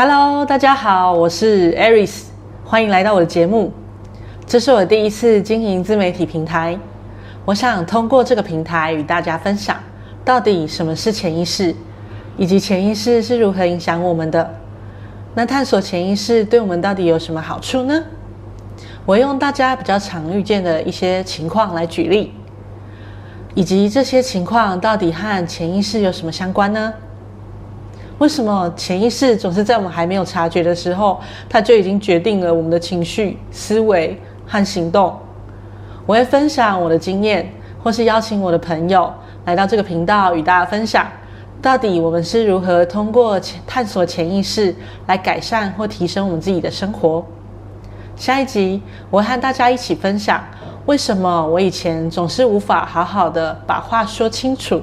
Hello，大家好，我是 Aris，欢迎来到我的节目。这是我第一次经营自媒体平台，我想通过这个平台与大家分享，到底什么是潜意识，以及潜意识是如何影响我们的。那探索潜意识对我们到底有什么好处呢？我用大家比较常遇见的一些情况来举例，以及这些情况到底和潜意识有什么相关呢？为什么潜意识总是在我们还没有察觉的时候，它就已经决定了我们的情绪、思维和行动？我会分享我的经验，或是邀请我的朋友来到这个频道与大家分享，到底我们是如何通过探索潜意识来改善或提升我们自己的生活。下一集我会和大家一起分享，为什么我以前总是无法好好的把话说清楚，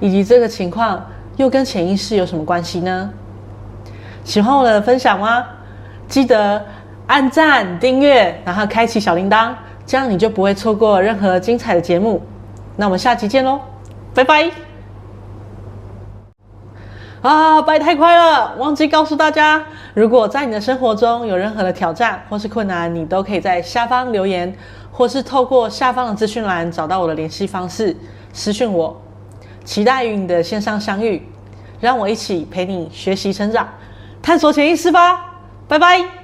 以及这个情况。又跟潜意识有什么关系呢？喜欢我的分享吗？记得按赞、订阅，然后开启小铃铛，这样你就不会错过任何精彩的节目。那我们下期见喽，拜拜！啊，拜太快了，忘记告诉大家，如果在你的生活中有任何的挑战或是困难，你都可以在下方留言，或是透过下方的资讯栏找到我的联系方式，私讯我。期待与你的线上相遇，让我一起陪你学习成长，探索潜意识吧，拜拜。